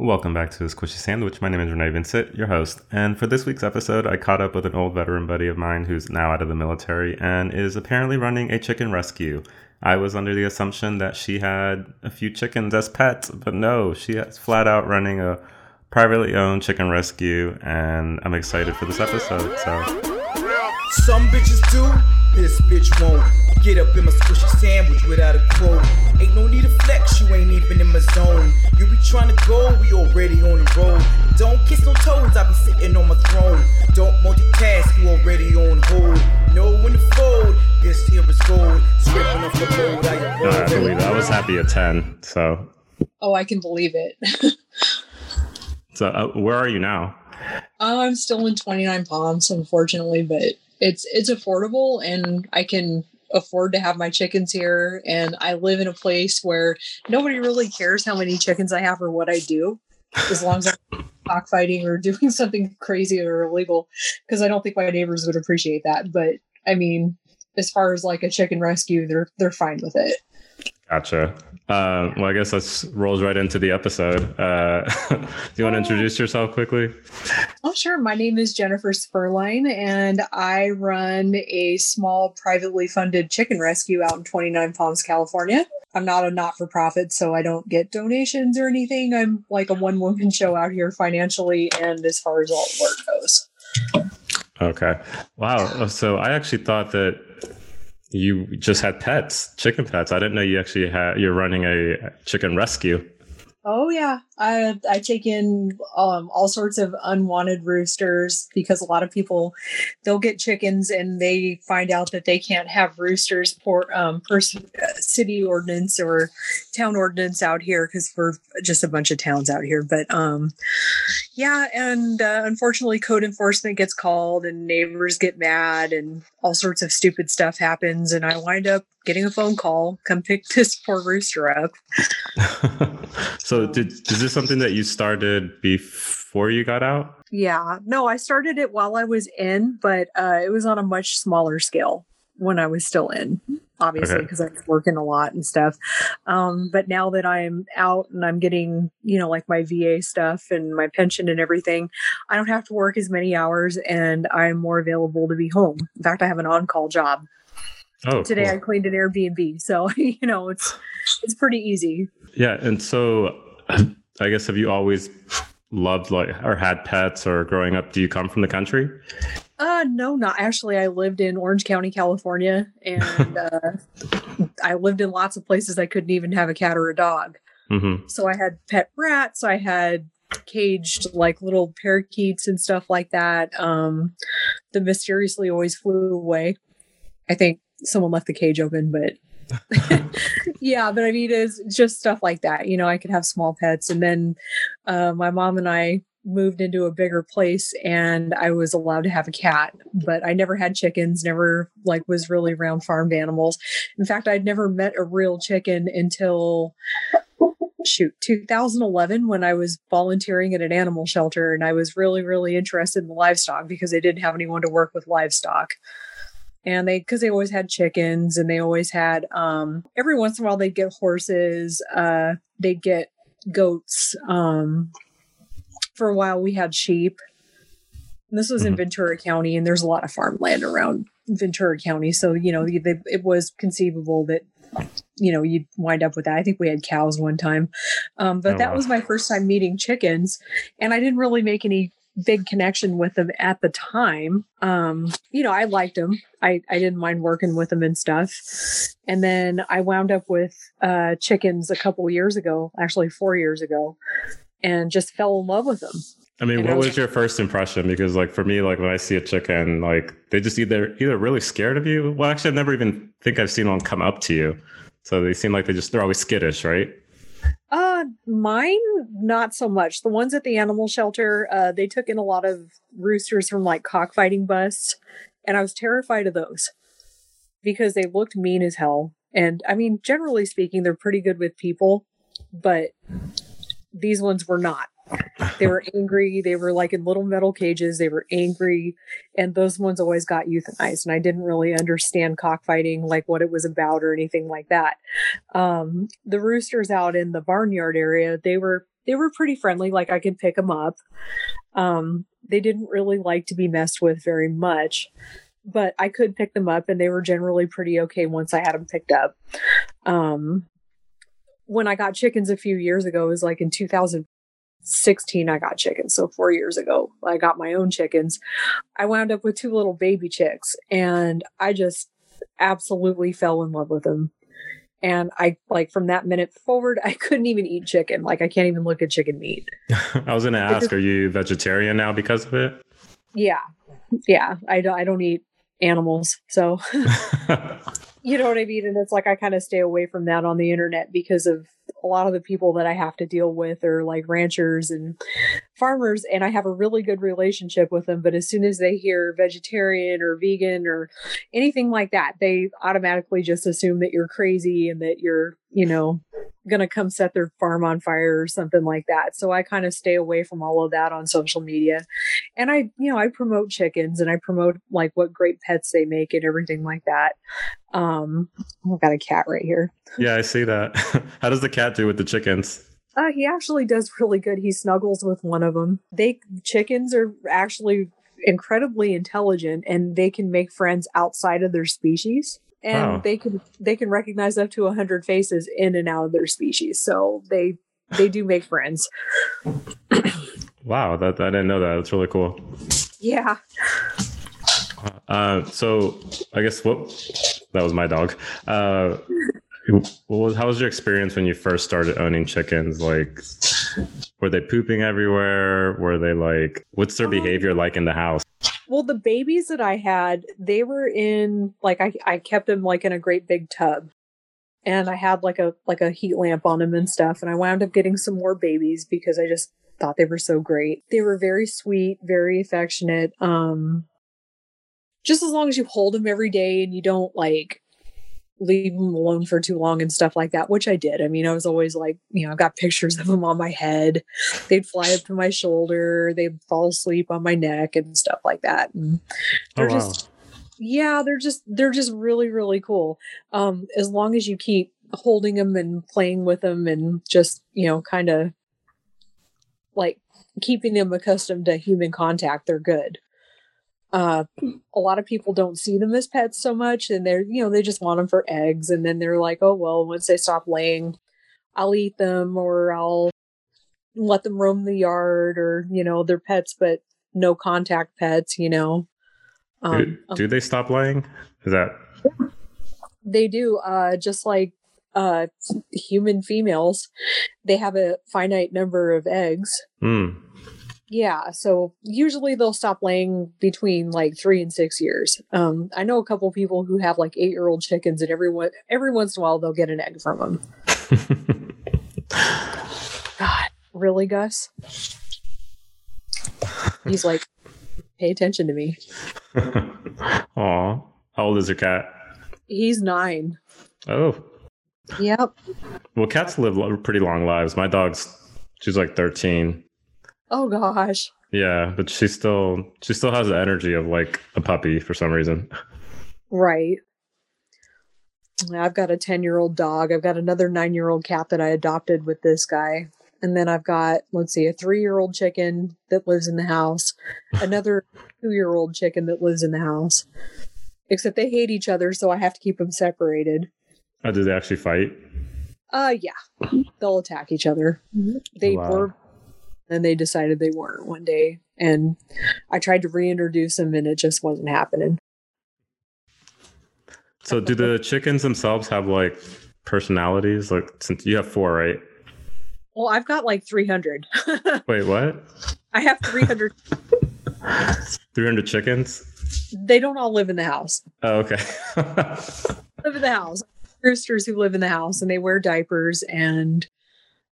Welcome back to Squishy Sandwich. My name is Renee Vincent, your host. And for this week's episode, I caught up with an old veteran buddy of mine who's now out of the military and is apparently running a chicken rescue. I was under the assumption that she had a few chickens as pets, but no, she is flat out running a privately owned chicken rescue, and I'm excited for this episode. So, Some bitches do, this bitch won't. Get up in my squishy sandwich without a quote. Ain't no need to flex, you ain't even in my zone. You be trying to go, we already on the road. Don't kiss no toes, I be sitting on my throne. Don't multitask, you already on hold. Know when to fold, this here is gold. Scraping off the load, I am no, I believe it. I was happy at 10. So, Oh, I can believe it. so uh, where are you now? Uh, I'm still in 29 Palms, unfortunately, but it's it's affordable and I can afford to have my chickens here. And I live in a place where nobody really cares how many chickens I have or what I do, as long as I'm cockfighting or doing something crazy or illegal, because I don't think my neighbors would appreciate that. But I mean, as far as like a chicken rescue, they're they're fine with it. Gotcha. Uh, well, I guess let's rolls right into the episode. Uh, do you want to introduce yourself quickly? Oh, sure. My name is Jennifer Spurline, and I run a small privately funded chicken rescue out in 29 Palms, California. I'm not a not for profit, so I don't get donations or anything. I'm like a one woman show out here financially and as far as all work goes. Okay. Wow. So I actually thought that you just had pets, chicken pets. I didn't know you actually had. You're running a chicken rescue. Oh yeah, I I take in um, all sorts of unwanted roosters because a lot of people they'll get chickens and they find out that they can't have roosters per um, per city ordinance or town ordinance out here because we're just a bunch of towns out here. But um, yeah, and uh, unfortunately, code enforcement gets called and neighbors get mad and all sorts of stupid stuff happens, and I wind up getting a phone call, come pick this poor rooster up. so, did is this something that you started before you got out? Yeah, no, I started it while I was in, but uh, it was on a much smaller scale when I was still in, obviously, because okay. I'm working a lot and stuff. Um, but now that I'm out and I'm getting, you know, like my VA stuff and my pension and everything, I don't have to work as many hours and I'm more available to be home. In fact, I have an on call job. Oh, today cool. I cleaned an Airbnb, so you know it's it's pretty easy. Yeah, and so I guess have you always loved like or had pets or growing up? Do you come from the country? Uh, no, not actually. I lived in Orange County, California, and uh, I lived in lots of places I couldn't even have a cat or a dog. Mm-hmm. So I had pet rats. I had caged like little parakeets and stuff like that. Um, the mysteriously always flew away. I think someone left the cage open, but yeah, but I mean, it's just stuff like that. You know, I could have small pets. And then uh, my mom and I moved into a bigger place and I was allowed to have a cat, but I never had chickens, never like was really around farmed animals. In fact, I'd never met a real chicken until shoot 2011 when I was volunteering at an animal shelter and I was really really interested in livestock because they didn't have anyone to work with livestock and they because they always had chickens and they always had um every once in a while they'd get horses uh they'd get goats um for a while we had sheep and this was mm-hmm. in ventura county and there's a lot of farmland around ventura county so you know they, it was conceivable that you know you'd wind up with that i think we had cows one time um, but oh, that wow. was my first time meeting chickens and i didn't really make any big connection with them at the time. Um, you know, I liked them. I, I didn't mind working with them and stuff. And then I wound up with uh, chickens a couple years ago, actually four years ago, and just fell in love with them. I mean, and what I was, was your first impression? Because like for me, like when I see a chicken, like they just either either really scared of you. Well, actually, I never even think I've seen one come up to you. So they seem like they just they're always skittish, right? Uh, mine not so much. The ones at the animal shelter, uh, they took in a lot of roosters from like cockfighting busts, and I was terrified of those because they looked mean as hell. And I mean, generally speaking, they're pretty good with people, but these ones were not. They were angry. They were like in little metal cages. They were angry. And those ones always got euthanized. And I didn't really understand cockfighting, like what it was about or anything like that. Um, the roosters out in the barnyard area, they were they were pretty friendly. Like I could pick them up. Um, they didn't really like to be messed with very much, but I could pick them up, and they were generally pretty okay once I had them picked up. Um, when I got chickens a few years ago, it was like in 2016, I got chickens. So four years ago, I got my own chickens. I wound up with two little baby chicks, and I just absolutely fell in love with them. And I like from that minute forward, I couldn't even eat chicken. Like I can't even look at chicken meat. I was going to ask, just, are you vegetarian now because of it? Yeah, yeah. I don't. I don't eat animals, so you know what I mean. And it's like I kind of stay away from that on the internet because of a lot of the people that I have to deal with are like ranchers and farmers, and I have a really good relationship with them. But as soon as they hear vegetarian or vegan or anything like that, they automatically just assume that you're crazy and that you're, you know, going to come set their farm on fire or something like that. So I kind of stay away from all of that on social media. And I, you know, I promote chickens and I promote like what great pets they make and everything like that. Um, I've got a cat right here. Yeah, I see that. How does the cat do with the chickens? Uh, he actually does really good. He snuggles with one of them. They chickens are actually incredibly intelligent and they can make friends outside of their species and they can they can recognize up to 100 faces in and out of their species so they they do make friends wow that i didn't know that that's really cool yeah uh so i guess what that was my dog uh what was, how was your experience when you first started owning chickens like were they pooping everywhere were they like what's their um, behavior like in the house well, the babies that I had, they were in like I I kept them like in a great big tub. And I had like a like a heat lamp on them and stuff and I wound up getting some more babies because I just thought they were so great. They were very sweet, very affectionate. Um just as long as you hold them every day and you don't like leave them alone for too long and stuff like that, which I did. I mean, I was always like, you know, I've got pictures of them on my head. They'd fly up to my shoulder, they'd fall asleep on my neck and stuff like that. And oh, they're oh, wow. just yeah, they're just they're just really really cool. Um as long as you keep holding them and playing with them and just, you know, kind of like keeping them accustomed to human contact, they're good uh, a lot of people don't see them as pets so much and they're you know they just want them for eggs and then they're like oh well once they stop laying i'll eat them or i'll let them roam the yard or you know they're pets but no contact pets you know? Um, do, um, do they stop laying? Is that they do uh just like uh human females they have a finite number of eggs. Mm. Yeah, so usually they'll stop laying between like three and six years. Um, I know a couple people who have like eight year old chickens, and every every once in a while they'll get an egg from them. God, really, Gus? He's like, pay attention to me. Aw, how old is your cat? He's nine. Oh. Yep. Well, cats live pretty long lives. My dog's she's like thirteen. Oh gosh. Yeah, but she still she still has the energy of like a puppy for some reason. Right. I've got a 10 year old dog. I've got another nine year old cat that I adopted with this guy. And then I've got, let's see, a three year old chicken that lives in the house, another two year old chicken that lives in the house. Except they hate each other, so I have to keep them separated. Oh, do they actually fight? Uh, yeah. They'll attack each other. They wow. were and they decided they weren't one day. And I tried to reintroduce them and it just wasn't happening. So do the chickens themselves have like personalities? Like since you have four, right? Well, I've got like 300. Wait, what? I have 300. 300 chickens? They don't all live in the house. Oh, okay. live in the house. Roosters who live in the house and they wear diapers and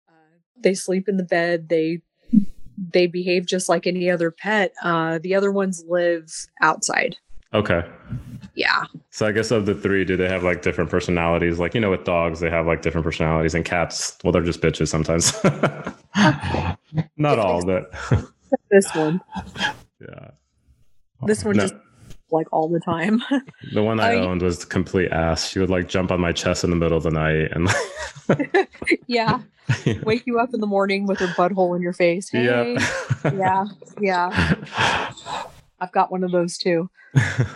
uh, they sleep in the bed. They they behave just like any other pet. Uh, the other ones live outside. Okay. Yeah. So I guess of the three, do they have like different personalities? Like, you know, with dogs, they have like different personalities, and cats, well, they're just bitches sometimes. Not all, but this one. Yeah. This one no. just like all the time. the one I, I owned was complete ass. She would like jump on my chest in the middle of the night and Yeah. Wake you up in the morning with her butthole in your face. Hey. Yep. yeah. Yeah. I've got one of those too.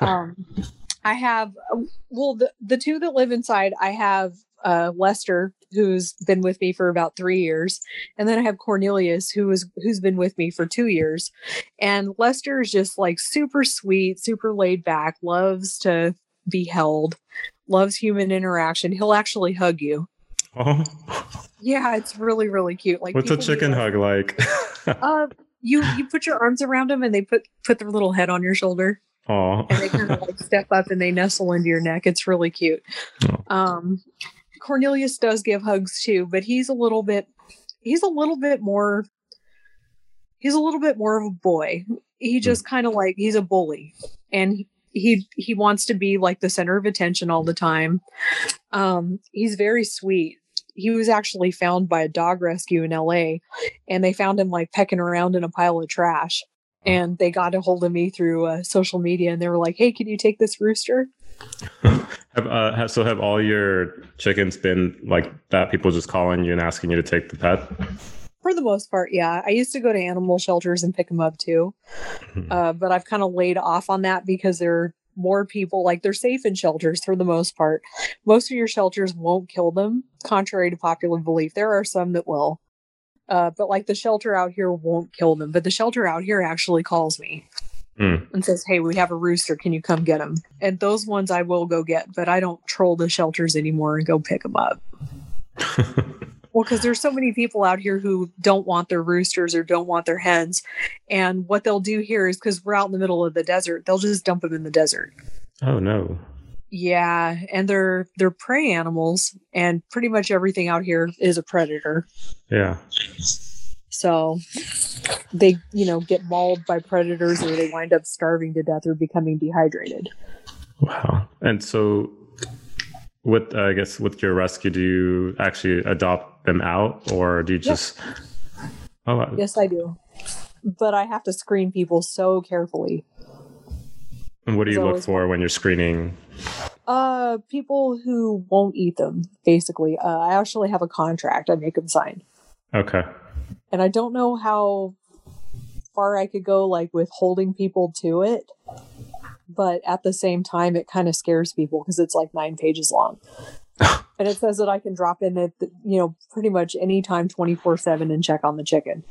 Um, I have, well, the, the two that live inside, I have uh, Lester, who's been with me for about three years, and then I have Cornelius, who is who's been with me for two years. And Lester is just like super sweet, super laid back, loves to be held, loves human interaction. He'll actually hug you. Oh. Yeah, it's really really cute. Like what's a chicken hug like? uh, you you put your arms around them and they put put their little head on your shoulder. Oh. And they kind of like step up and they nestle into your neck. It's really cute. Oh. Um, Cornelius does give hugs too, but he's a little bit he's a little bit more he's a little bit more of a boy. He just mm. kind of like he's a bully and he he wants to be like the center of attention all the time. Um he's very sweet. He was actually found by a dog rescue in LA and they found him like pecking around in a pile of trash. And they got a hold of me through uh, social media and they were like, "Hey, can you take this rooster?" have, uh, have, so have all your chickens been like that? People just calling you and asking you to take the pet? For the most part, yeah. I used to go to animal shelters and pick them up too, hmm. uh, but I've kind of laid off on that because there are more people. Like they're safe in shelters for the most part. Most of your shelters won't kill them, contrary to popular belief. There are some that will. Uh, but like the shelter out here won't kill them, but the shelter out here actually calls me mm. and says, Hey, we have a rooster. Can you come get him? And those ones I will go get, but I don't troll the shelters anymore and go pick them up. well, because there's so many people out here who don't want their roosters or don't want their hens. And what they'll do here is because we're out in the middle of the desert, they'll just dump them in the desert. Oh, no. Yeah, and they're they're prey animals, and pretty much everything out here is a predator. Yeah. So they, you know, get mauled by predators or they wind up starving to death or becoming dehydrated. Wow. And so with uh, I guess with your rescue, do you actually adopt them out or do you just yes. Oh Yes, I do. But I have to screen people so carefully. And what do you look for when you're screening? Uh, people who won't eat them. Basically, uh, I actually have a contract. I make them sign. Okay and I don't know how far I could go like with holding people to it. But at the same time, it kind of scares people because it's like nine pages long. and it says that I can drop in at, the, you know, pretty much anytime 24 7 and check on the chicken.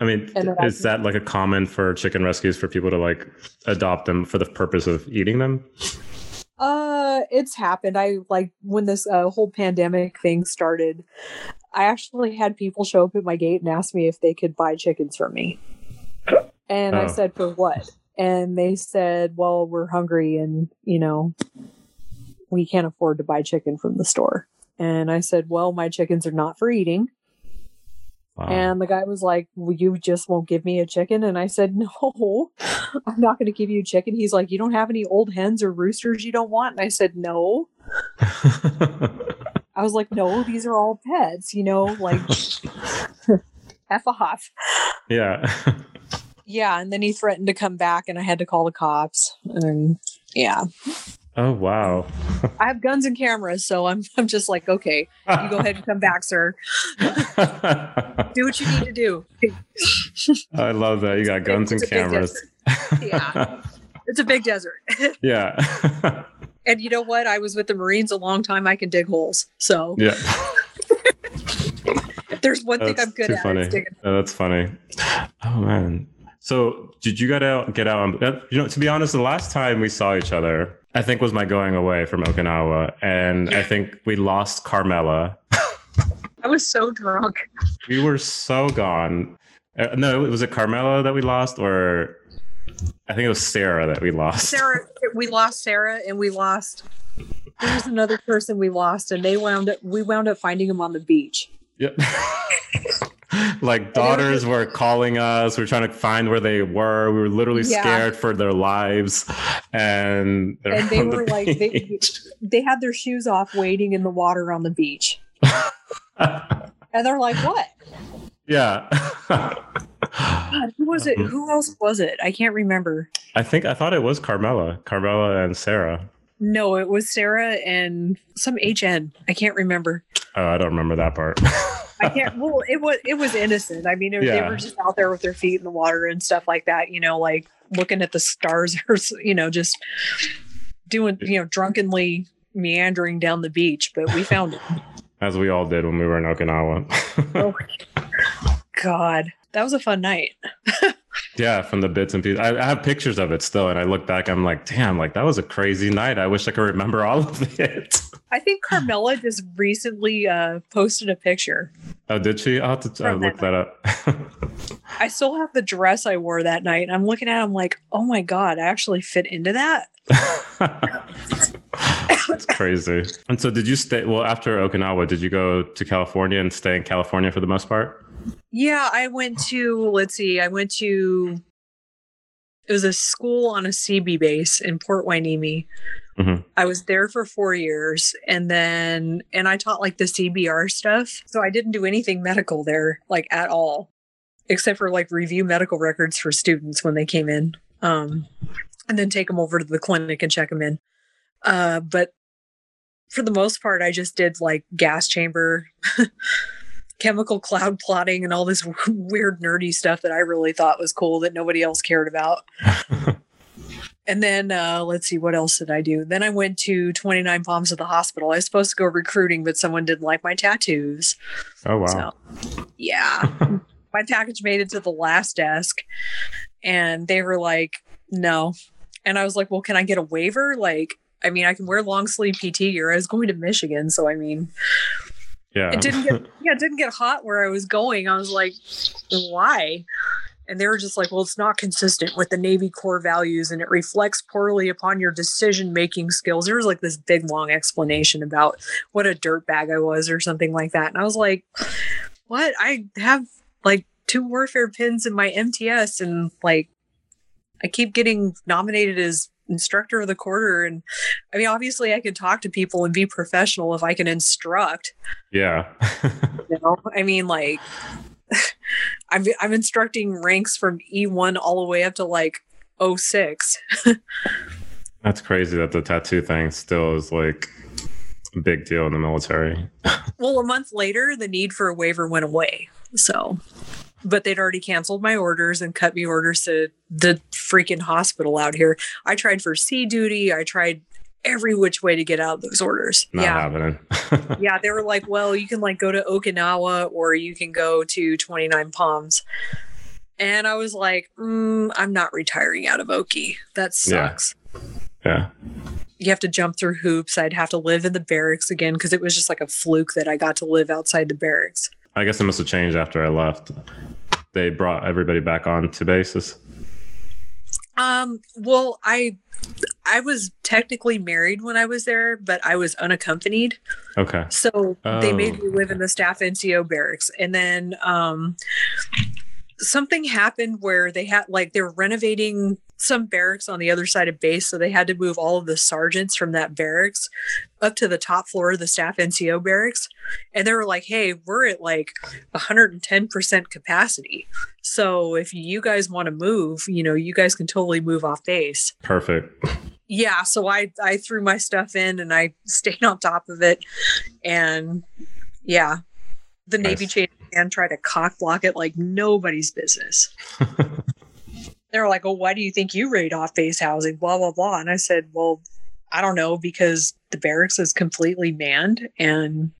I mean, is that like a common for chicken rescues for people to like adopt them for the purpose of eating them? Uh, it's happened. I like when this uh, whole pandemic thing started. I actually had people show up at my gate and ask me if they could buy chickens from me. And oh. I said, for what? And they said, well, we're hungry and, you know, we can't afford to buy chicken from the store. And I said, well, my chickens are not for eating. Wow. And the guy was like, well, You just won't give me a chicken? And I said, No, I'm not going to give you a chicken. He's like, You don't have any old hens or roosters you don't want? And I said, No. I was like, No, these are all pets, you know, like half a off. Yeah. Yeah. And then he threatened to come back, and I had to call the cops. And yeah. Oh wow! I have guns and cameras, so I'm I'm just like, okay, you go ahead and come back, sir. do what you need to do. I love that you got guns it's and cameras. yeah, it's a big desert. yeah. and you know what? I was with the Marines a long time. I can dig holes. So yeah. if there's one that's thing I'm good at, funny. Oh, that's funny. Oh man. So did you get out? Get out? you know, to be honest, the last time we saw each other, I think was my going away from Okinawa, and I think we lost Carmela. I was so drunk. We were so gone. Uh, no, was it Carmela that we lost, or I think it was Sarah that we lost. Sarah, we lost Sarah, and we lost. There was another person we lost, and they wound up. We wound up finding him on the beach. Yep. like daughters were calling us. We are trying to find where they were. We were literally yeah. scared for their lives, and, and they were the like they, they had their shoes off, waiting in the water on the beach. and they're like, "What?" Yeah. God, who was it? Who else was it? I can't remember. I think I thought it was Carmela, Carmela and Sarah. No, it was Sarah and some HN. I can't remember. Oh, I don't remember that part. I can't. Well, it was it was innocent. I mean, it, yeah. they were just out there with their feet in the water and stuff like that. You know, like looking at the stars or you know, just doing you know, drunkenly meandering down the beach. But we found it, as we all did when we were in Okinawa. oh, God, that was a fun night. yeah, from the bits and pieces. I, I, have pictures of it still, and I look back, I'm like, damn, like that was a crazy night. I wish I could remember all of it. I think Carmela just recently uh, posted a picture. Oh, did she? I'll have to look that, that up. I still have the dress I wore that night. I'm looking at it, I'm like, oh my God, I actually fit into that. That's crazy. And so, did you stay? Well, after Okinawa, did you go to California and stay in California for the most part? Yeah, I went to, let's see, I went to, it was a school on a CB base in Port Hueneme. Mm-hmm. I was there for four years and then, and I taught like the CBR stuff. So I didn't do anything medical there, like at all, except for like review medical records for students when they came in. Um, and then take them over to the clinic and check them in. Uh, but for the most part, I just did like gas chamber chemical cloud plotting and all this weird nerdy stuff that I really thought was cool that nobody else cared about. and then uh, let's see what else did I do? Then I went to 29 Palms at the hospital. I was supposed to go recruiting, but someone didn't like my tattoos. Oh wow. So, yeah. my package made it to the last desk and they were like, "No." And I was like, "Well, can I get a waiver?" Like I mean, I can wear long sleeve PT gear. I was going to Michigan, so I mean, yeah. It didn't get yeah, it didn't get hot where I was going. I was like, why? And they were just like, well, it's not consistent with the Navy core values and it reflects poorly upon your decision making skills. There was like this big long explanation about what a dirtbag I was or something like that. And I was like, what? I have like two warfare pins in my MTS and like I keep getting nominated as instructor of the quarter and i mean obviously i can talk to people and be professional if i can instruct. Yeah. You know? I mean like i'm i'm instructing ranks from e1 all the way up to like 06 that's crazy that the tattoo thing still is like a big deal in the military. Well a month later the need for a waiver went away so but they'd already canceled my orders and cut me orders to the freaking hospital out here. I tried for sea duty. I tried every which way to get out of those orders. Not yeah. happening. yeah, they were like, well, you can like go to Okinawa or you can go to 29 Palms. And I was like, mm, I'm not retiring out of Oki. That sucks. Yeah. yeah. You have to jump through hoops. I'd have to live in the barracks again because it was just like a fluke that I got to live outside the barracks. I guess it must have changed after I left. They brought everybody back on to bases. Um, well, I I was technically married when I was there, but I was unaccompanied. Okay. So oh, they made me live in the staff NCO barracks. And then um something happened where they had like they were renovating some barracks on the other side of base so they had to move all of the sergeants from that barracks up to the top floor of the staff nco barracks. And they were like hey we're at like 110% capacity. So if you guys want to move you know you guys can totally move off base. Perfect. Yeah so i i threw my stuff in and i stayed on top of it. And yeah the nice. navy chain and try to cock block it like nobody's business. They're like, "Oh, why do you think you raid off base housing?" Blah blah blah. And I said, "Well, I don't know because the barracks is completely manned and."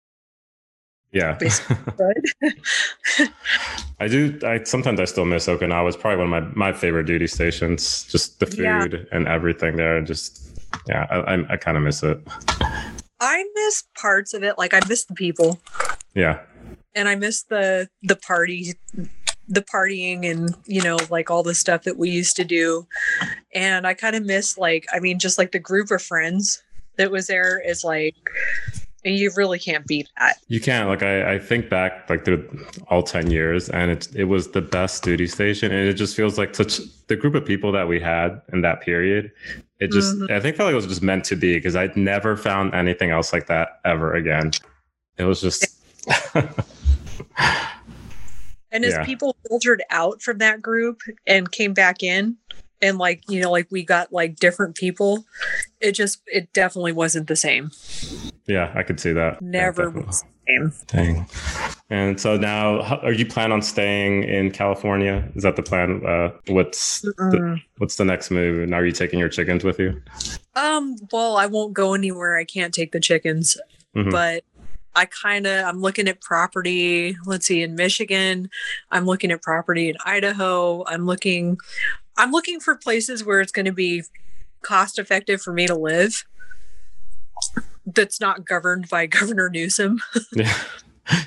Yeah. I do. I sometimes I still miss Okinawa. It's probably one of my, my favorite duty stations. Just the food yeah. and everything there. Just yeah, I, I, I kind of miss it. I miss parts of it. Like I miss the people. Yeah and I miss the the party the partying and you know like all the stuff that we used to do. And i kind of miss like i mean just like the group of friends that was there is like you really can't beat that. You can't like i, I think back like through all 10 years and it, it was the best duty station and it just feels like such the group of people that we had in that period it just mm-hmm. i think felt like it was just meant to be because i'd never found anything else like that ever again. It was just and as yeah. people filtered out from that group and came back in, and like you know, like we got like different people, it just it definitely wasn't the same. Yeah, I could see that. Never, yeah, same. Dang. And so now, are you plan on staying in California? Is that the plan? Uh, what's the, what's the next move? And are you taking your chickens with you? Um. Well, I won't go anywhere. I can't take the chickens, mm-hmm. but I kind of I'm looking at property. Let's see, in Michigan, I'm looking at property in Idaho. I'm looking, I'm looking for places where it's going to be cost effective for me to live that's not governed by Governor Newsom. yeah.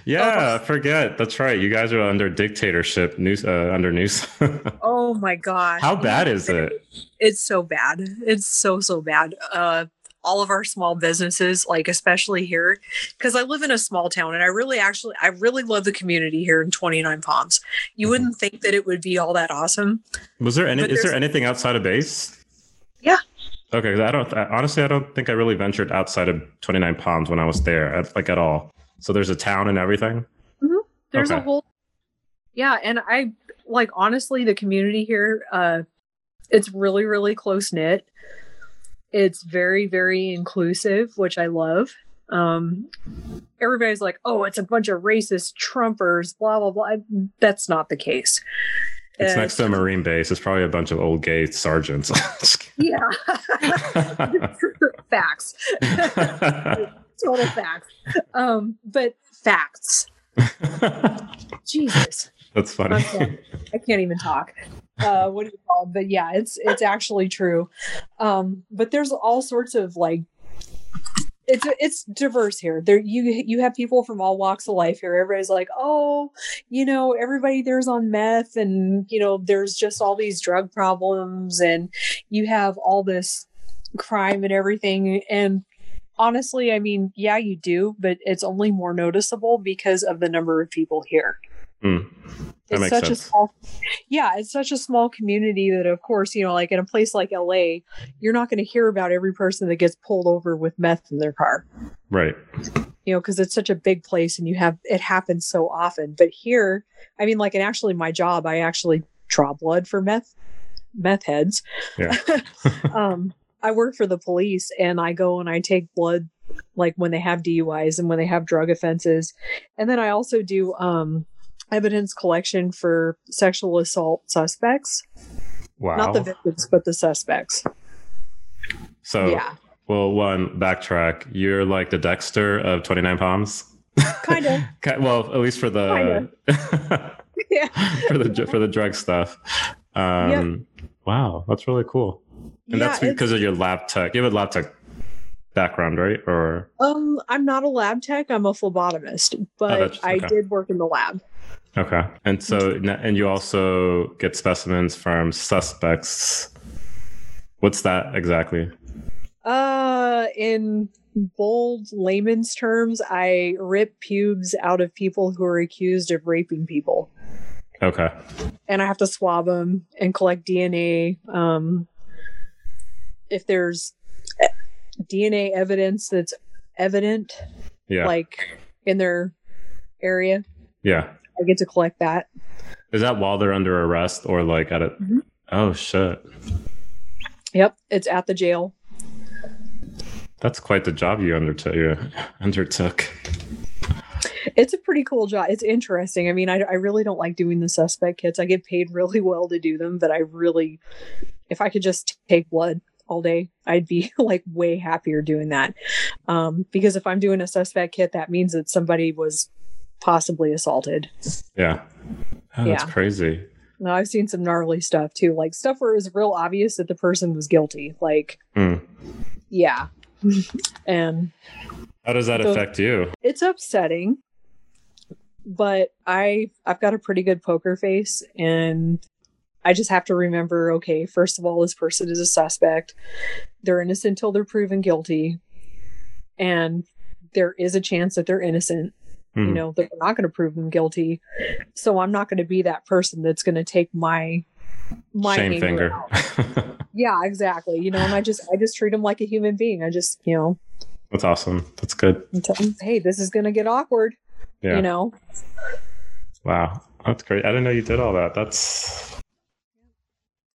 Yeah, oh. forget. That's right. You guys are under dictatorship news uh, under news. oh my god. How bad is it? It's so bad. It's so so bad. Uh all of our small businesses, like especially here, because I live in a small town and I really actually I really love the community here in 29 Palms. You mm-hmm. wouldn't think that it would be all that awesome. Was there any is there anything outside of base? Yeah. Okay, I don't honestly. I don't think I really ventured outside of Twenty Nine Palms when I was there, at, like at all. So there's a town and everything. Mm-hmm. There's okay. a whole. Yeah, and I like honestly the community here. Uh, it's really really close knit. It's very very inclusive, which I love. Um, everybody's like, "Oh, it's a bunch of racist Trumpers," blah blah blah. That's not the case. It's uh, next to a Marine base. It's probably a bunch of old gay sergeants. yeah. facts. Total facts. Um, but facts. Jesus. That's funny. I can't even talk. Uh, what do you call it? But yeah, it's it's actually true. Um, but there's all sorts of like it's it's diverse here. There you you have people from all walks of life here. Everybody's like, oh, you know, everybody there's on meth, and you know, there's just all these drug problems, and you have all this crime and everything. And honestly, I mean, yeah, you do, but it's only more noticeable because of the number of people here. Mm it's such sense. a small yeah it's such a small community that of course you know like in a place like la you're not going to hear about every person that gets pulled over with meth in their car. Right. You know because it's such a big place and you have it happens so often. But here i mean like and actually my job i actually draw blood for meth meth heads. Yeah. um i work for the police and i go and i take blood like when they have duis and when they have drug offenses. And then i also do um evidence collection for sexual assault suspects. Wow. Not the victims, but the suspects. So, yeah. Well, one backtrack. You're like the Dexter of Twenty Nine Palms. Kind of. well, at least for the yeah for the for the drug stuff. Um, yep. Wow, that's really cool. And yeah, that's because of your lab tech. You have a lab tech background, right? Or um, I'm not a lab tech. I'm a phlebotomist, oh, but oh, okay. I did work in the lab. Okay. And so, and you also get specimens from suspects. What's that exactly? Uh, in bold layman's terms, I rip pubes out of people who are accused of raping people. Okay. And I have to swab them and collect DNA. Um, if there's DNA evidence that's evident, yeah, like in their area, yeah, I get to collect that. Is that while they're under arrest or like at it? Mm-hmm. Oh shit. Yep, it's at the jail. That's quite the job you undertook. You undertook. It's a pretty cool job. It's interesting. I mean, I, I really don't like doing the suspect kits. I get paid really well to do them, but I really, if I could just take blood all day, I'd be like way happier doing that. Um, because if I'm doing a suspect kit, that means that somebody was possibly assaulted. Yeah. Oh, that's yeah. crazy. No, I've seen some gnarly stuff too, like stuff where it was real obvious that the person was guilty. Like, mm. yeah. and how does that so affect you? It's upsetting, but I I've got a pretty good poker face, and I just have to remember. Okay, first of all, this person is a suspect. They're innocent until they're proven guilty, and there is a chance that they're innocent mm. you hmm. know that we're not going to prove them guilty. So i'm not going to be that person that's going to take my my shame finger. yeah exactly. You know and i just i just treat them like a human being. I just you know. That's awesome. That's good. Them, hey this is going to get awkward yeah. you know? Wow. That's great. I didn't know you did all that. That's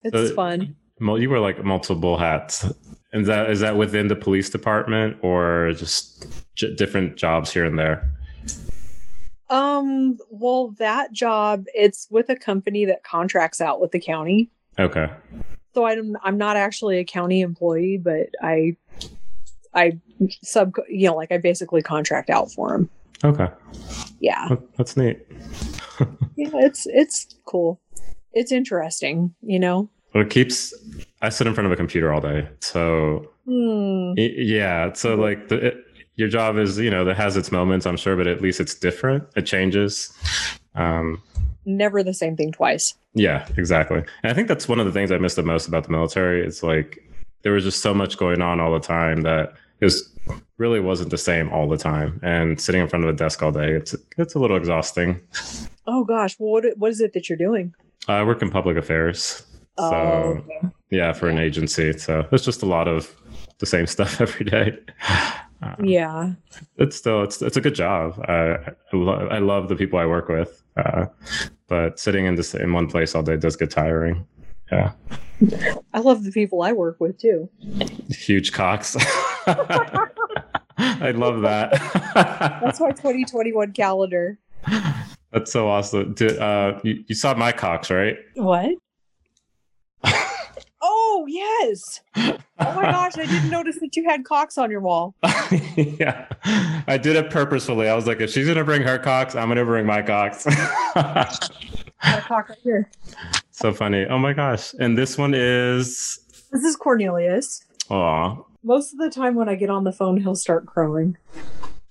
it's fun. you were like multiple hats. Is that is that within the police department or just j- different jobs here and there Um, well, that job it's with a company that contracts out with the county. Okay. So I'm I'm not actually a county employee, but I I sub you know like I basically contract out for them. Okay. Yeah. That's neat. yeah, it's it's cool. It's interesting, you know. Well, it keeps. I sit in front of a computer all day, so hmm. yeah. So like the, it, your job is you know that has its moments i'm sure but at least it's different. It changes. Um never the same thing twice. Yeah exactly. And i think that's one of the things i miss the most about the military. It's like there was just so much going on all the time that it was really wasn't the same all the time. And sitting in front of a desk all day it's it's a little exhausting. Oh gosh. Well, what what is it that you're doing? I work in public affairs. Oh, so okay. yeah for an agency. So it's just a lot of the same stuff every day uh, yeah, it's still it's it's a good job. Uh, I, lo- I love the people I work with, uh, but sitting in this in one place all day does get tiring. Yeah, I love the people I work with too. Huge cocks. I love that. That's my 2021 calendar. That's so awesome. Did, uh, you, you saw my cocks, right? What? Oh, yes. Oh my gosh, I didn't notice that you had cocks on your wall. yeah. I did it purposefully. I was like, if she's going to bring her cocks, I'm going to bring my a cock right here. So funny. Oh my gosh. And this one is. This is Cornelius. Aw. Most of the time when I get on the phone, he'll start crowing.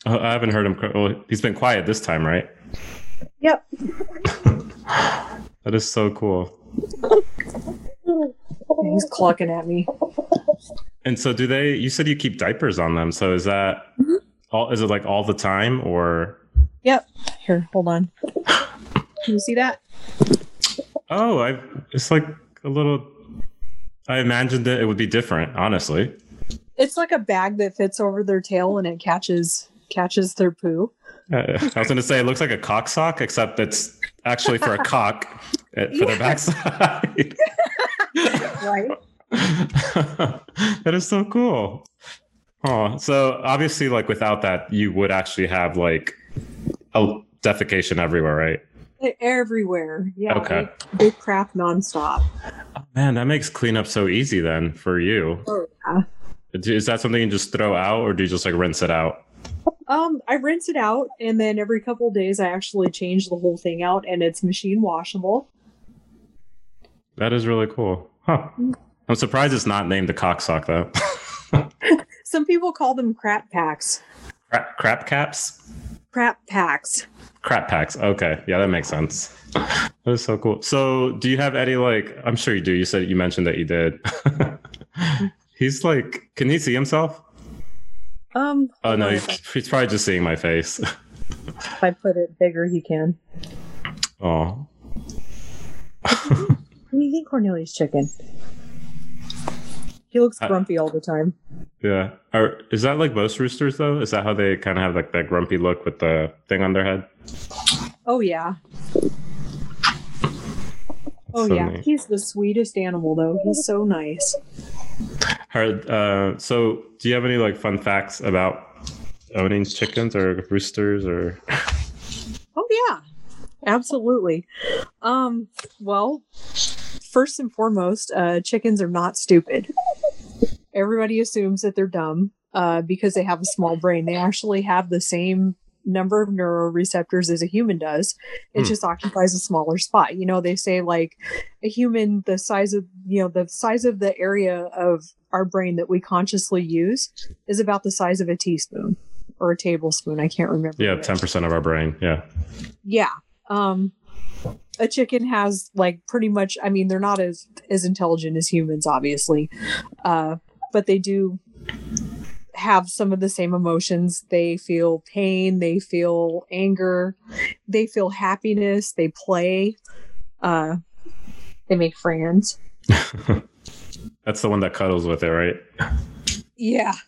Oh, I haven't heard him crow. Well, he's been quiet this time, right? Yep. that is so cool. He's clucking at me. And so, do they? You said you keep diapers on them. So is that mm-hmm. all? Is it like all the time, or? Yep. Here, hold on. Can you see that? Oh, I. It's like a little. I imagined that it would be different. Honestly. It's like a bag that fits over their tail and it catches catches their poo. Uh, I was going to say it looks like a cock sock, except it's actually for a cock uh, for yeah. the backside. right. that is so cool. Oh, so obviously, like without that, you would actually have like a defecation everywhere, right? Everywhere. Yeah. Okay. Big crap nonstop. Oh, man, that makes cleanup so easy then for you. Oh, yeah. Is that something you just throw out or do you just like rinse it out? Um, I rinse it out and then every couple of days I actually change the whole thing out and it's machine washable. That is really cool. Huh. I'm surprised it's not named the cocksock though. Some people call them crap packs. Crap, crap caps? Crap packs. Crap packs. Okay. Yeah, that makes sense. That is so cool. So do you have any like I'm sure you do. You said you mentioned that you did. he's like can he see himself? Um Oh no, he's, he's probably just seeing my face. if I put it bigger he can. Oh. What do you think Cornelius chicken? He looks grumpy all the time. Yeah. Are, is that like most roosters though? Is that how they kind of have like that grumpy look with the thing on their head? Oh yeah. Oh so yeah. Neat. He's the sweetest animal though. He's so nice. uh, so do you have any like fun facts about owning chickens or roosters or? Oh yeah. Absolutely. Um, well, first and foremost, uh, chickens are not stupid. Everybody assumes that they're dumb uh, because they have a small brain. They actually have the same number of neuroreceptors as a human does. It hmm. just occupies a smaller spot. You know, they say like a human, the size of, you know, the size of the area of our brain that we consciously use is about the size of a teaspoon or a tablespoon. I can't remember. Yeah, 10% of our brain. Yeah. Yeah. Um, a chicken has like pretty much i mean they're not as as intelligent as humans obviously uh but they do have some of the same emotions. They feel pain they feel anger they feel happiness they play uh they make friends. That's the one that cuddles with it right yeah.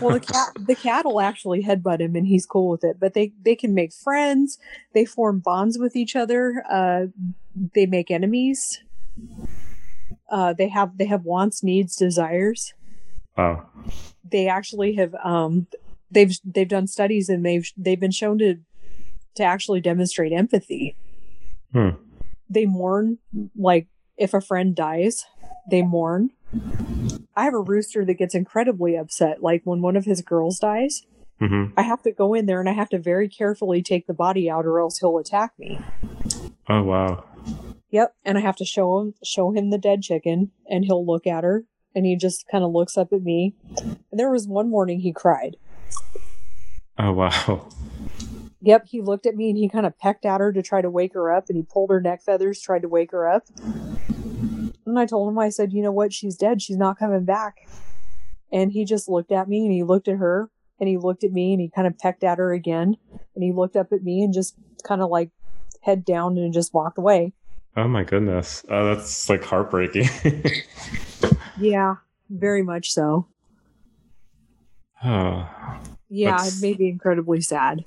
Well, the cat the cat will actually headbutt him, and he's cool with it. But they they can make friends. They form bonds with each other. Uh, they make enemies. Uh, they have they have wants, needs, desires. Wow. They actually have um they've they've done studies and they've they've been shown to to actually demonstrate empathy. Hmm. They mourn like if a friend dies, they mourn. I have a rooster that gets incredibly upset. Like when one of his girls dies, mm-hmm. I have to go in there and I have to very carefully take the body out, or else he'll attack me. Oh wow! Yep, and I have to show him show him the dead chicken, and he'll look at her, and he just kind of looks up at me. And there was one morning he cried. Oh wow! Yep, he looked at me and he kind of pecked at her to try to wake her up, and he pulled her neck feathers, tried to wake her up. And I told him, I said, you know what? She's dead. She's not coming back. And he just looked at me and he looked at her and he looked at me and he kind of pecked at her again. And he looked up at me and just kind of like head down and just walked away. Oh my goodness. Oh, that's like heartbreaking. yeah, very much so. Oh. Yeah, it made me incredibly sad.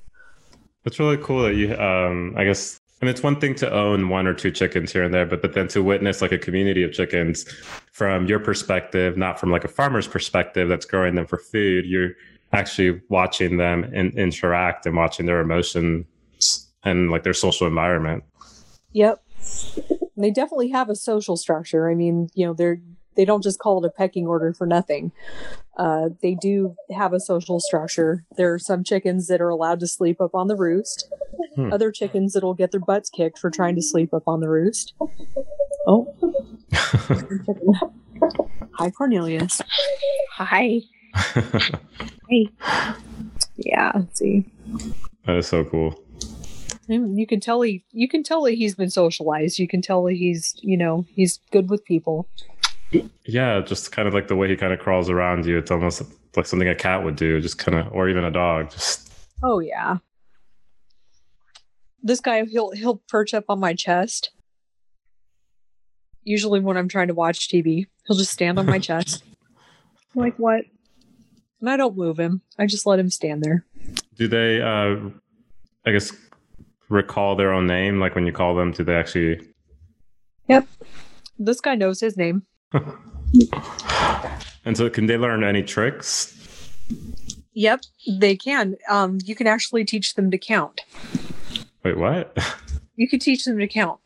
It's really cool that you, um, I guess, Mean, it's one thing to own one or two chickens here and there, but, but then to witness like a community of chickens from your perspective, not from like a farmer's perspective that's growing them for food, you're actually watching them in, interact and watching their emotions and like their social environment. Yep. They definitely have a social structure. I mean, you know, they're they don't just call it a pecking order for nothing. Uh, they do have a social structure. There are some chickens that are allowed to sleep up on the roost. Hmm. Other chickens that'll get their butts kicked for trying to sleep up on the roost. Oh. Hi, Cornelius. Hi. hey. Yeah, see. That is so cool. You can tell he you can tell that he's been socialized. You can tell that he's, you know, he's good with people. Yeah, just kind of like the way he kind of crawls around you. It's almost like something a cat would do, just kind of, or even a dog. Just. Oh yeah. This guy, he'll he'll perch up on my chest. Usually when I'm trying to watch TV, he'll just stand on my chest. like what? And I don't move him. I just let him stand there. Do they? uh I guess recall their own name? Like when you call them, do they actually? Yep. This guy knows his name. and so, can they learn any tricks? Yep, they can. Um, you can actually teach them to count. Wait, what? You can teach them to count.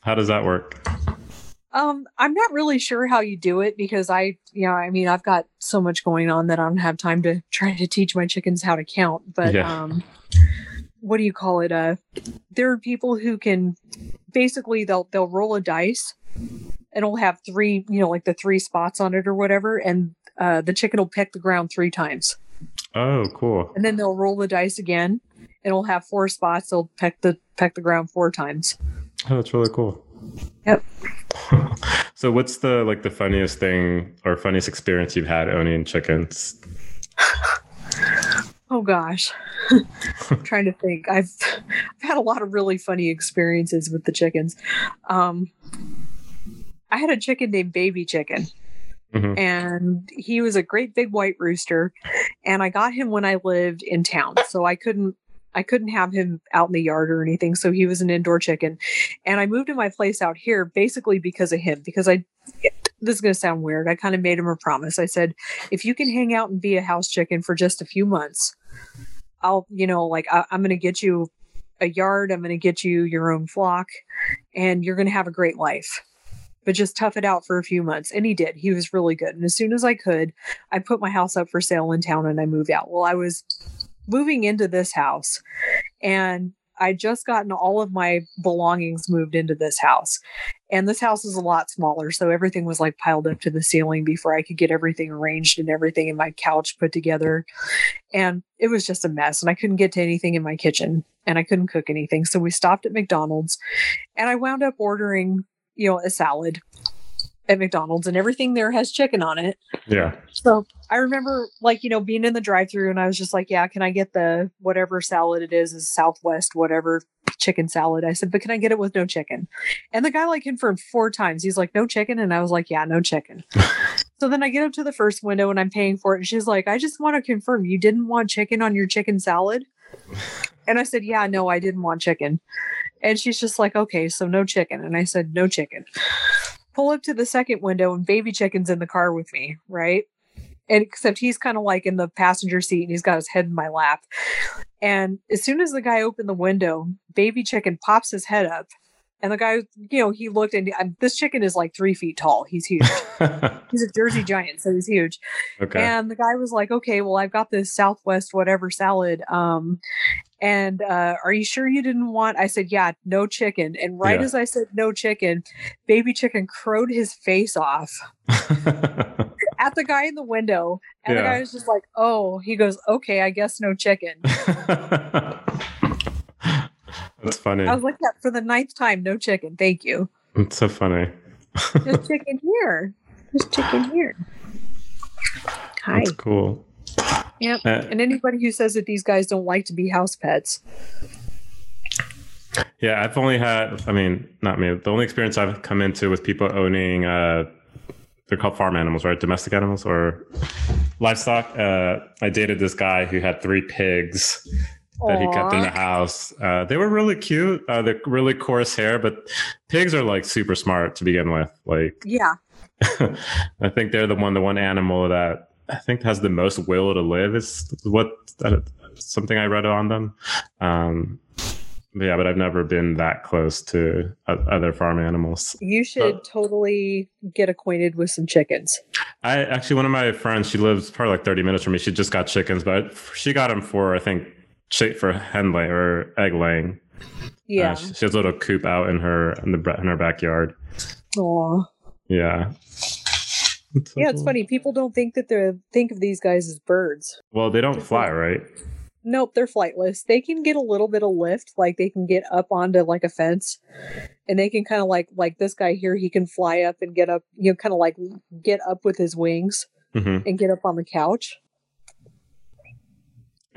How does that work? Um, I'm not really sure how you do it because I, you know, I mean, I've got so much going on that I don't have time to try to teach my chickens how to count. But yeah. um, what do you call it? Uh, there are people who can basically they'll they'll roll a dice it'll have three, you know, like the three spots on it or whatever, and uh, the chicken will peck the ground three times. Oh, cool! And then they'll roll the dice again. It'll have four spots. They'll peck the peck the ground four times. Oh, that's really cool. Yep. so, what's the like the funniest thing or funniest experience you've had owning chickens? oh gosh, I'm trying to think. I've I've had a lot of really funny experiences with the chickens. Um, I had a chicken named Baby Chicken. Mm-hmm. And he was a great big white rooster. And I got him when I lived in town. So I couldn't I couldn't have him out in the yard or anything. So he was an indoor chicken. And I moved to my place out here basically because of him, because I this is going to sound weird. I kind of made him a promise. I said, if you can hang out and be a house chicken for just a few months, I'll, you know, like I, I'm going to get you a yard. I'm going to get you your own flock and you're going to have a great life but just tough it out for a few months. And he did. He was really good. And as soon as I could, I put my house up for sale in town and I moved out. Well, I was moving into this house and I just gotten all of my belongings moved into this house. And this house is a lot smaller. So everything was like piled up to the ceiling before I could get everything arranged and everything in my couch put together. And it was just a mess. And I couldn't get to anything in my kitchen and I couldn't cook anything. So we stopped at McDonald's and I wound up ordering you know, a salad at McDonald's and everything there has chicken on it. Yeah. So I remember like, you know, being in the drive through and I was just like, yeah, can I get the whatever salad it is, is Southwest, whatever chicken salad. I said, but can I get it with no chicken? And the guy like confirmed four times. He's like, no chicken. And I was like, yeah, no chicken. so then I get up to the first window and I'm paying for it. And she's like, I just want to confirm you didn't want chicken on your chicken salad. And I said, yeah, no, I didn't want chicken. And she's just like, okay, so no chicken. And I said, no chicken. Pull up to the second window, and baby chicken's in the car with me, right? and except he's kind of like in the passenger seat and he's got his head in my lap. And as soon as the guy opened the window, baby chicken pops his head up. And the guy, you know, he looked and um, this chicken is like three feet tall. He's huge. he's a Jersey giant, so he's huge. Okay. And the guy was like, okay, well, I've got this Southwest whatever salad. Um, and uh, are you sure you didn't want? I said, yeah, no chicken. And right yeah. as I said no chicken, baby chicken crowed his face off at the guy in the window. And yeah. the guy was just like, oh, he goes, okay, I guess no chicken. That's funny. I was like, yeah, for the ninth time, no chicken. Thank you. It's so funny. There's chicken here. There's chicken here. Hi. That's cool. Yep. Uh, and anybody who says that these guys don't like to be house pets. Yeah, I've only had, I mean, not me, the only experience I've come into with people owning, uh, they're called farm animals, right? Domestic animals or livestock. Uh, I dated this guy who had three pigs that Aww. he kept in the house. Uh, they were really cute. Uh, they're really coarse hair, but pigs are like super smart to begin with. Like, yeah. I think they're the one, the one animal that I think has the most will to live is what uh, something I read on them. Um, but yeah, but I've never been that close to other farm animals. You should but, totally get acquainted with some chickens. I actually, one of my friends, she lives probably like 30 minutes from me. She just got chickens, but she got them for, I think, for hen laying or egg laying. Yeah. Uh, she, she has a little coop out in her, in the, in her backyard. Aw. Yeah yeah, it's funny. People don't think that they think of these guys as birds. Well, they don't fly, right? Nope, they're flightless. They can get a little bit of lift, like they can get up onto like a fence, and they can kind of like like this guy here. He can fly up and get up, you know, kind of like get up with his wings mm-hmm. and get up on the couch.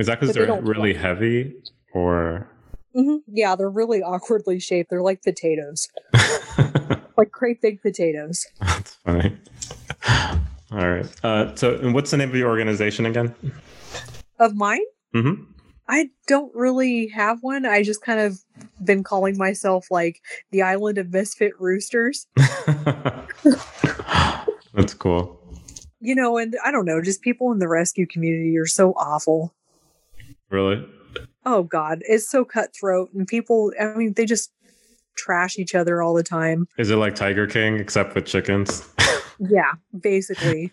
Is that because they're they really heavy, or? Mm-hmm. Yeah, they're really awkwardly shaped. They're like potatoes, like great big potatoes. That's funny. All right. Uh, so, and what's the name of your organization again? Of mine? Mm-hmm. I don't really have one. I just kind of been calling myself like the Island of Misfit Roosters. That's cool. You know, and I don't know, just people in the rescue community are so awful. Really? Oh God, it's so cutthroat, and people. I mean, they just trash each other all the time. Is it like Tiger King except with chickens? yeah basically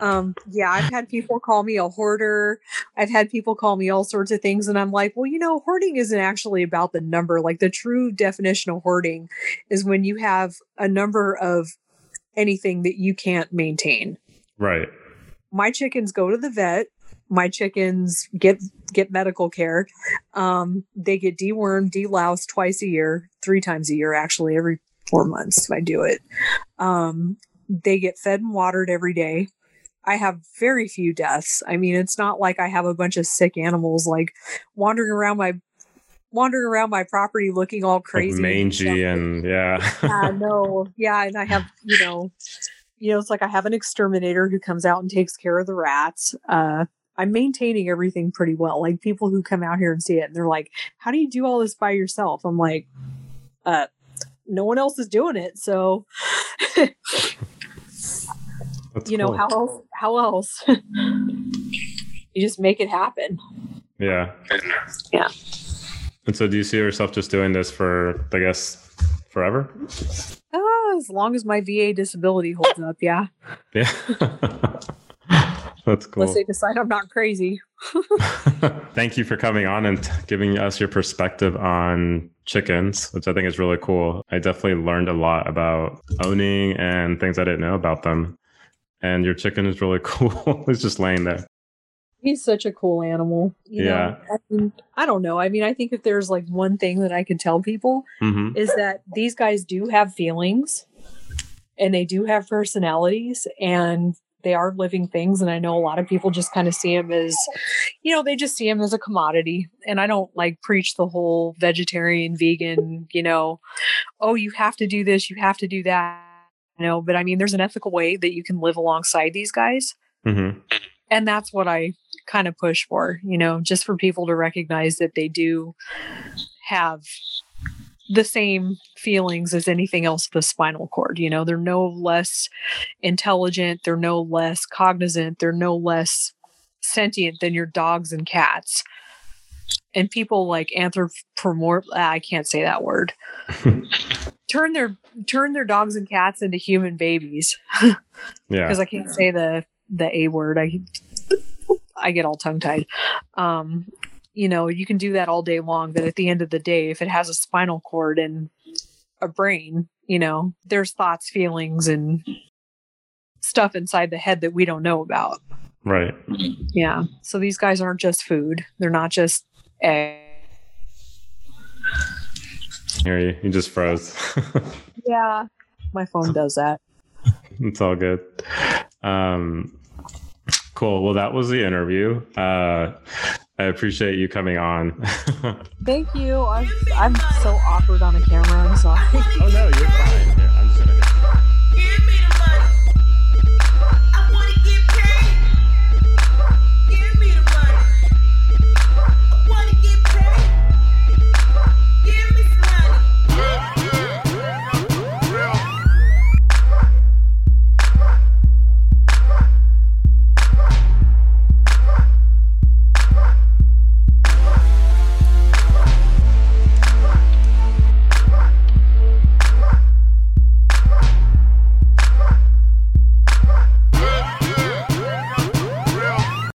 um yeah i've had people call me a hoarder i've had people call me all sorts of things and i'm like well you know hoarding isn't actually about the number like the true definition of hoarding is when you have a number of anything that you can't maintain right my chickens go to the vet my chickens get get medical care um they get dewormed deloused twice a year three times a year actually every four months if I do it. Um, they get fed and watered every day. I have very few deaths. I mean, it's not like I have a bunch of sick animals like wandering around my wandering around my property looking all crazy, like mangy, and, and yeah. yeah, no, yeah, and I have you know, you know, it's like I have an exterminator who comes out and takes care of the rats. Uh, I'm maintaining everything pretty well. Like people who come out here and see it, and they're like, "How do you do all this by yourself?" I'm like, "Uh, no one else is doing it, so." You know cool. how else? How else? you just make it happen. Yeah. Yeah. And so, do you see yourself just doing this for, I guess, forever? Uh, as long as my VA disability holds up, yeah. Yeah. That's cool. Unless they decide I'm not crazy. Thank you for coming on and giving us your perspective on chickens, which I think is really cool. I definitely learned a lot about owning and things I didn't know about them and your chicken is really cool. it's just laying there. He's such a cool animal. yeah. I, mean, I, don't know. I mean, I think if there's like one thing that I could tell people mm-hmm. is that these guys do have feelings and they do have personalities and they are living things. And I know a lot of people just kind of see them as, you know, they just see them as a commodity. And I don't like preach the whole vegetarian, vegan, you know, oh, you have to do this, you have to do that you know but i mean there's an ethical way that you can live alongside these guys mm-hmm. and that's what i kind of push for you know just for people to recognize that they do have the same feelings as anything else the spinal cord. You know, they're no less intelligent, they're no less cognizant, they're no less sentient than your dogs and cats. And people like anthropomorph I can't say that word. turn their turn their dogs and cats into human babies. yeah. Because I can't say the the A word. I I get all tongue tied. Um, you know, you can do that all day long, but at the end of the day, if it has a spinal cord and a brain, you know, there's thoughts, feelings, and stuff inside the head that we don't know about. Right. Yeah. So these guys aren't just food. They're not just eggs. Here you, you just froze. yeah. My phone does that. It's all good. Um, cool. Well, that was the interview. Uh, I appreciate you coming on. Thank you. I'm, I'm so awkward on a camera. I'm sorry. oh, no, you're fine.